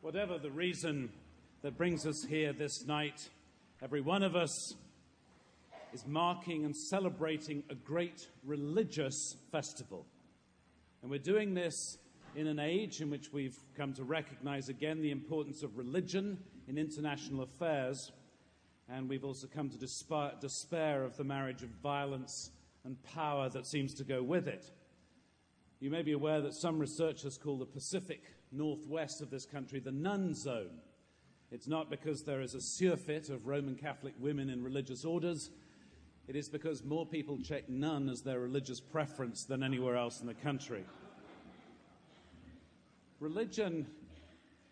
Whatever the reason that brings us here this night, every one of us is marking and celebrating a great religious festival. And we're doing this in an age in which we've come to recognize again the importance of religion in international affairs. And we've also come to despair, despair of the marriage of violence and power that seems to go with it. You may be aware that some researchers call the Pacific northwest of this country the none zone. It's not because there is a surfeit of Roman Catholic women in religious orders. It is because more people check none as their religious preference than anywhere else in the country. Religion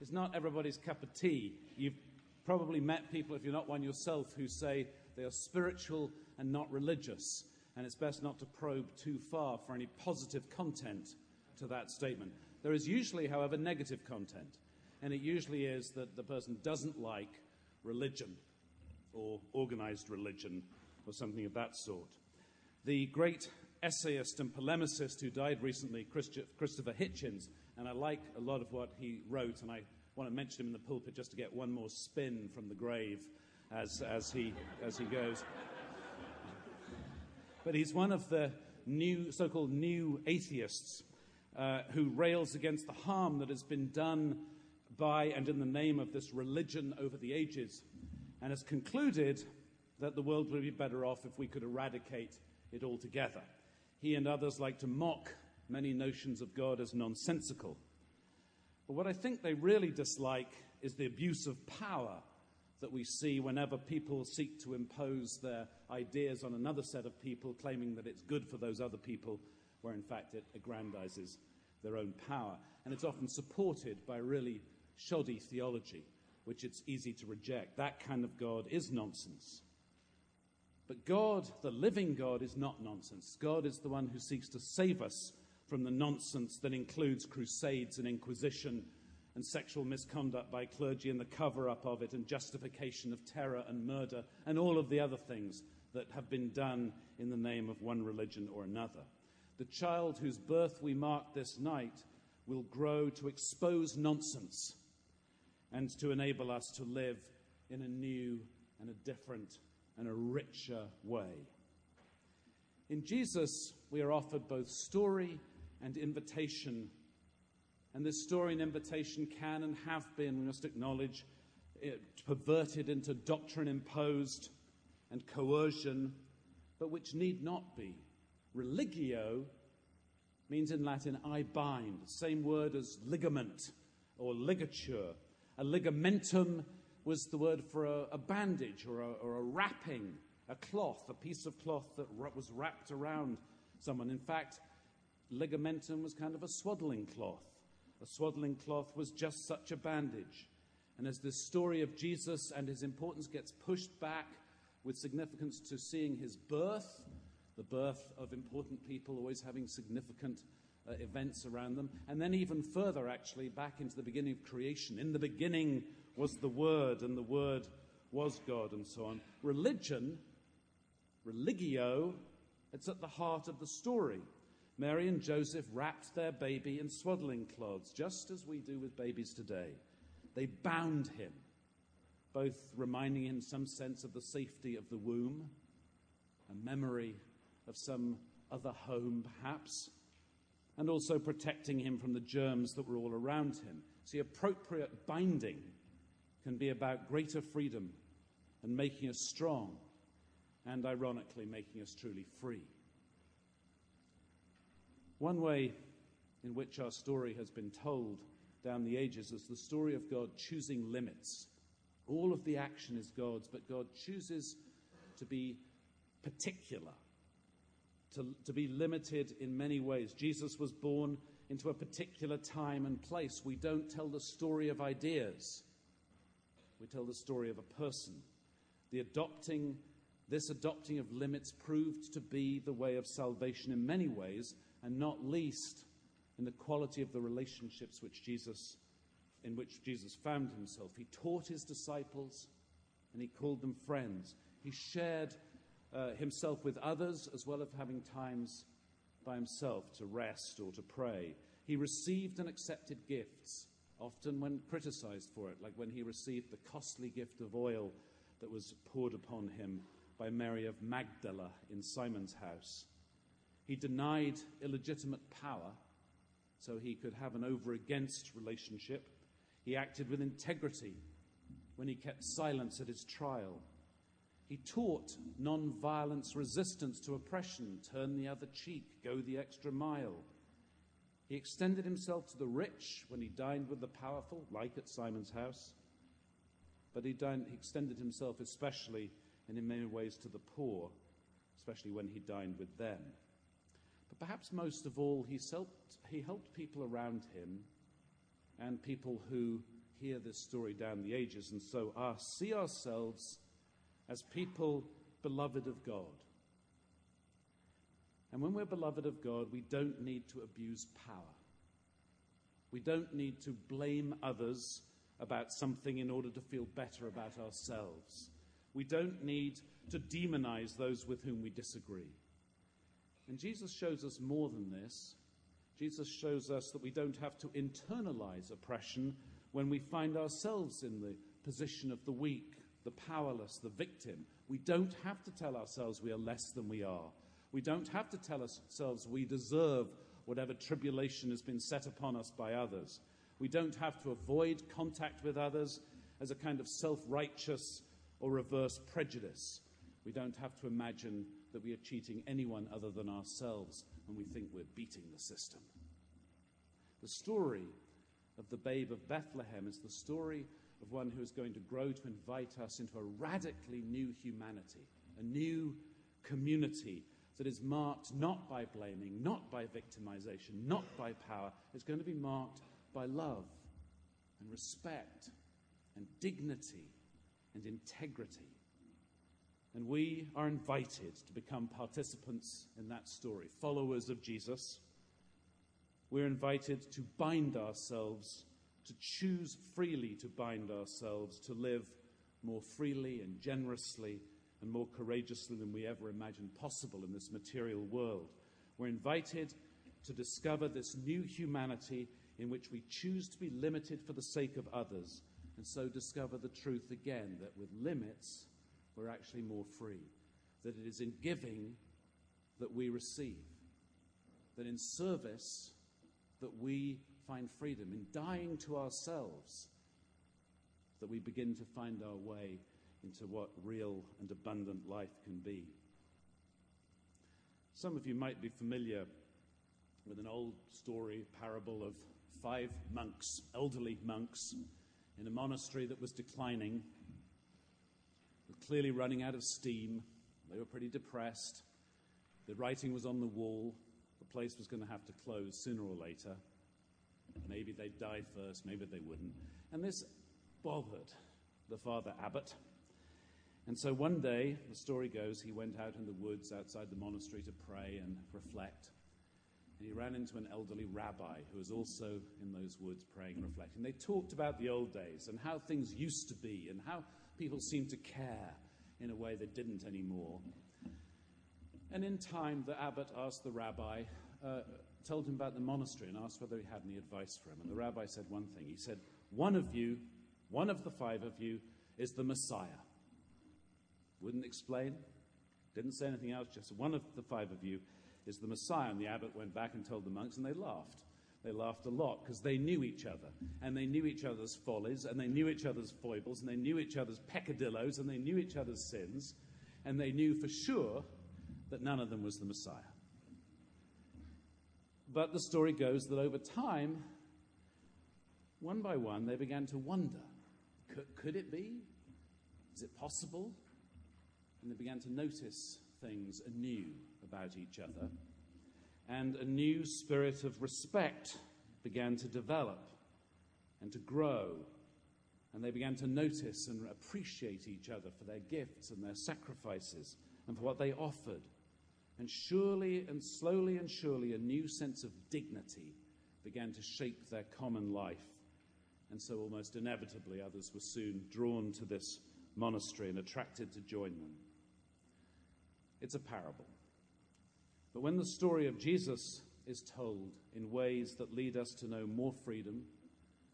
is not everybody's cup of tea. You've probably met people, if you're not one yourself, who say they are spiritual and not religious. And it's best not to probe too far for any positive content to that statement. There is usually, however, negative content. And it usually is that the person doesn't like religion or organized religion or something of that sort. The great essayist and polemicist who died recently, Christopher Hitchens, and I like a lot of what he wrote, and I want to mention him in the pulpit just to get one more spin from the grave as, as, he, as he goes. But he's one of the new, so called new atheists uh, who rails against the harm that has been done by and in the name of this religion over the ages, and has concluded that the world would be better off if we could eradicate it altogether. He and others like to mock many notions of God as nonsensical. But what I think they really dislike is the abuse of power that we see whenever people seek to impose their ideas on another set of people, claiming that it's good for those other people, where in fact it aggrandizes their own power. And it's often supported by really shoddy theology, which it's easy to reject. That kind of God is nonsense. But God, the living God, is not nonsense. God is the one who seeks to save us from the nonsense that includes crusades and inquisition and sexual misconduct by clergy and the cover up of it and justification of terror and murder and all of the other things that have been done in the name of one religion or another. The child whose birth we mark this night will grow to expose nonsense and to enable us to live in a new and a different and a richer way. In Jesus, we are offered both story and invitation. And this story and invitation can and have been, we must acknowledge, eh, perverted into doctrine imposed and coercion, but which need not be. Religio means in Latin, I bind, same word as ligament or ligature. A ligamentum was the word for a, a bandage or a, or a wrapping, a cloth, a piece of cloth that was wrapped around someone. In fact, ligamentum was kind of a swaddling cloth. A swaddling cloth was just such a bandage. And as this story of Jesus and his importance gets pushed back with significance to seeing his birth, the birth of important people always having significant uh, events around them, and then even further, actually, back into the beginning of creation. In the beginning was the Word, and the Word was God, and so on. Religion, religio, it's at the heart of the story. Mary and Joseph wrapped their baby in swaddling cloths, just as we do with babies today. They bound him, both reminding him some sense of the safety of the womb, a memory of some other home, perhaps, and also protecting him from the germs that were all around him. See, appropriate binding can be about greater freedom and making us strong, and ironically, making us truly free. One way in which our story has been told down the ages is the story of God choosing limits. All of the action is God's, but God chooses to be particular, to, to be limited in many ways. Jesus was born into a particular time and place. We don't tell the story of ideas, we tell the story of a person. The adopting, this adopting of limits proved to be the way of salvation in many ways and not least in the quality of the relationships which Jesus, in which Jesus found himself. He taught his disciples and he called them friends. He shared uh, himself with others as well as having times by himself to rest or to pray. He received and accepted gifts often when criticized for it, like when he received the costly gift of oil that was poured upon him by Mary of Magdala in Simon's house. He denied illegitimate power so he could have an over against relationship. He acted with integrity when he kept silence at his trial. He taught non-violence resistance to oppression, turn the other cheek, go the extra mile. He extended himself to the rich when he dined with the powerful, like at Simon's house. But he, dined, he extended himself especially and in many ways to the poor, especially when he dined with them. But perhaps most of all, he helped, he helped people around him and people who hear this story down the ages and so us see ourselves as people beloved of God. And when we're beloved of God, we don't need to abuse power. We don't need to blame others about something in order to feel better about ourselves. We don't need to demonize those with whom we disagree. And Jesus shows us more than this. Jesus shows us that we don't have to internalize oppression when we find ourselves in the position of the weak, the powerless, the victim. We don't have to tell ourselves we are less than we are. We don't have to tell ourselves we deserve whatever tribulation has been set upon us by others. We don't have to avoid contact with others as a kind of self righteous or reverse prejudice. We don't have to imagine that we are cheating anyone other than ourselves when we think we're beating the system. The story of the babe of Bethlehem is the story of one who is going to grow to invite us into a radically new humanity, a new community that is marked not by blaming, not by victimization, not by power. It's going to be marked by love and respect and dignity and integrity. And we are invited to become participants in that story, followers of Jesus. We're invited to bind ourselves, to choose freely to bind ourselves, to live more freely and generously and more courageously than we ever imagined possible in this material world. We're invited to discover this new humanity in which we choose to be limited for the sake of others, and so discover the truth again that with limits, we're actually more free. That it is in giving that we receive. That in service that we find freedom. In dying to ourselves, that we begin to find our way into what real and abundant life can be. Some of you might be familiar with an old story, parable of five monks, elderly monks, in a monastery that was declining, clearly running out of steam. They were pretty depressed. The writing was on the wall. The place was going to have to close sooner or later. Maybe they'd die first, maybe they wouldn't. And this bothered the father abbot. And so one day, the story goes, he went out in the woods outside the monastery to pray and reflect. And he ran into an elderly rabbi who was also in those woods praying and reflecting. They talked about the old days and how things used to be and how people seemed to care in a way they didn't anymore. And in time, the abbot asked the rabbi, uh, told him about the monastery and asked whether he had any advice for him. And the rabbi said one thing. He said, One of you, one of the five of you, is the Messiah. Wouldn't explain, didn't say anything else, just one of the five of you is the Messiah. And the abbot went back and told the monks, and they laughed. They laughed a lot because they knew each other, and they knew each other's follies, and they knew each other's foibles, and they knew each other's peccadilloes, and they knew each other's sins, and they knew for sure that none of them was the Messiah. But the story goes that over time, one by one, they began to wonder could, could it be? Is it possible? And they began to notice things anew about each other. And a new spirit of respect began to develop and to grow. And they began to notice and appreciate each other for their gifts and their sacrifices and for what they offered. And surely and slowly and surely, a new sense of dignity began to shape their common life. And so, almost inevitably, others were soon drawn to this monastery and attracted to join them. It's a parable. But when the story of Jesus is told in ways that lead us to know more freedom,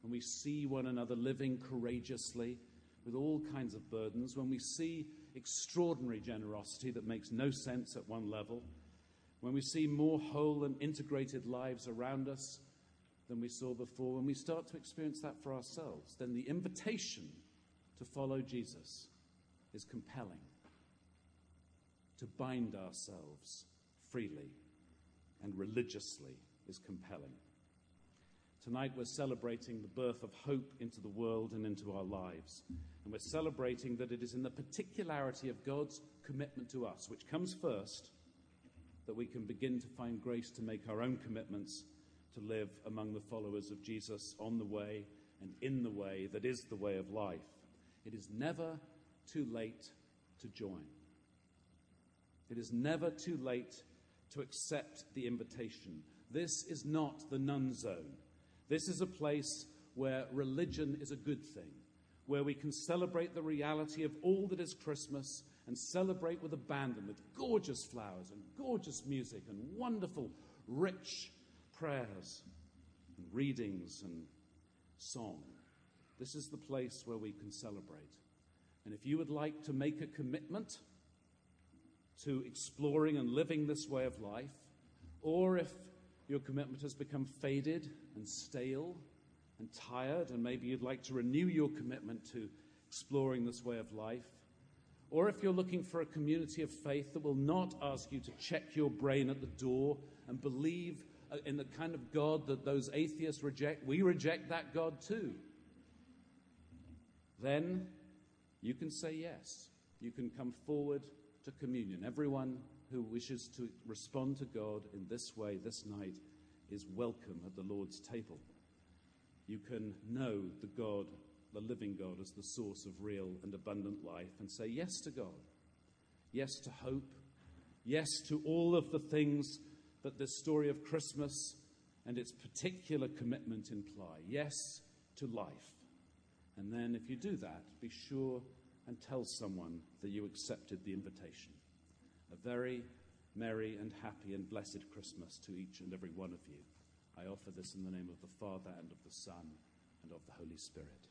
when we see one another living courageously with all kinds of burdens, when we see extraordinary generosity that makes no sense at one level, when we see more whole and integrated lives around us than we saw before, when we start to experience that for ourselves, then the invitation to follow Jesus is compelling. To bind ourselves freely and religiously is compelling. Tonight we're celebrating the birth of hope into the world and into our lives. And we're celebrating that it is in the particularity of God's commitment to us, which comes first, that we can begin to find grace to make our own commitments to live among the followers of Jesus on the way and in the way that is the way of life. It is never too late to join. It is never too late to accept the invitation. This is not the none zone. This is a place where religion is a good thing, where we can celebrate the reality of all that is Christmas and celebrate with abandon, with gorgeous flowers and gorgeous music and wonderful, rich prayers and readings and song. This is the place where we can celebrate. And if you would like to make a commitment to exploring and living this way of life, or if your commitment has become faded and stale and tired, and maybe you'd like to renew your commitment to exploring this way of life, or if you're looking for a community of faith that will not ask you to check your brain at the door and believe uh, in the kind of God that those atheists reject, we reject that God too. Then you can say yes. You can come forward to communion. Everyone who wishes to respond to God in this way this night is welcome at the Lord's table. You can know the God, the living God, as the source of real and abundant life and say yes to God, yes to hope, yes to all of the things that this story of Christmas and its particular commitment imply, yes to life. And then, if you do that, be sure and tell someone that you accepted the invitation. A very merry and happy and blessed Christmas to each and every one of you. I offer this in the name of the Father and of the Son and of the Holy Spirit.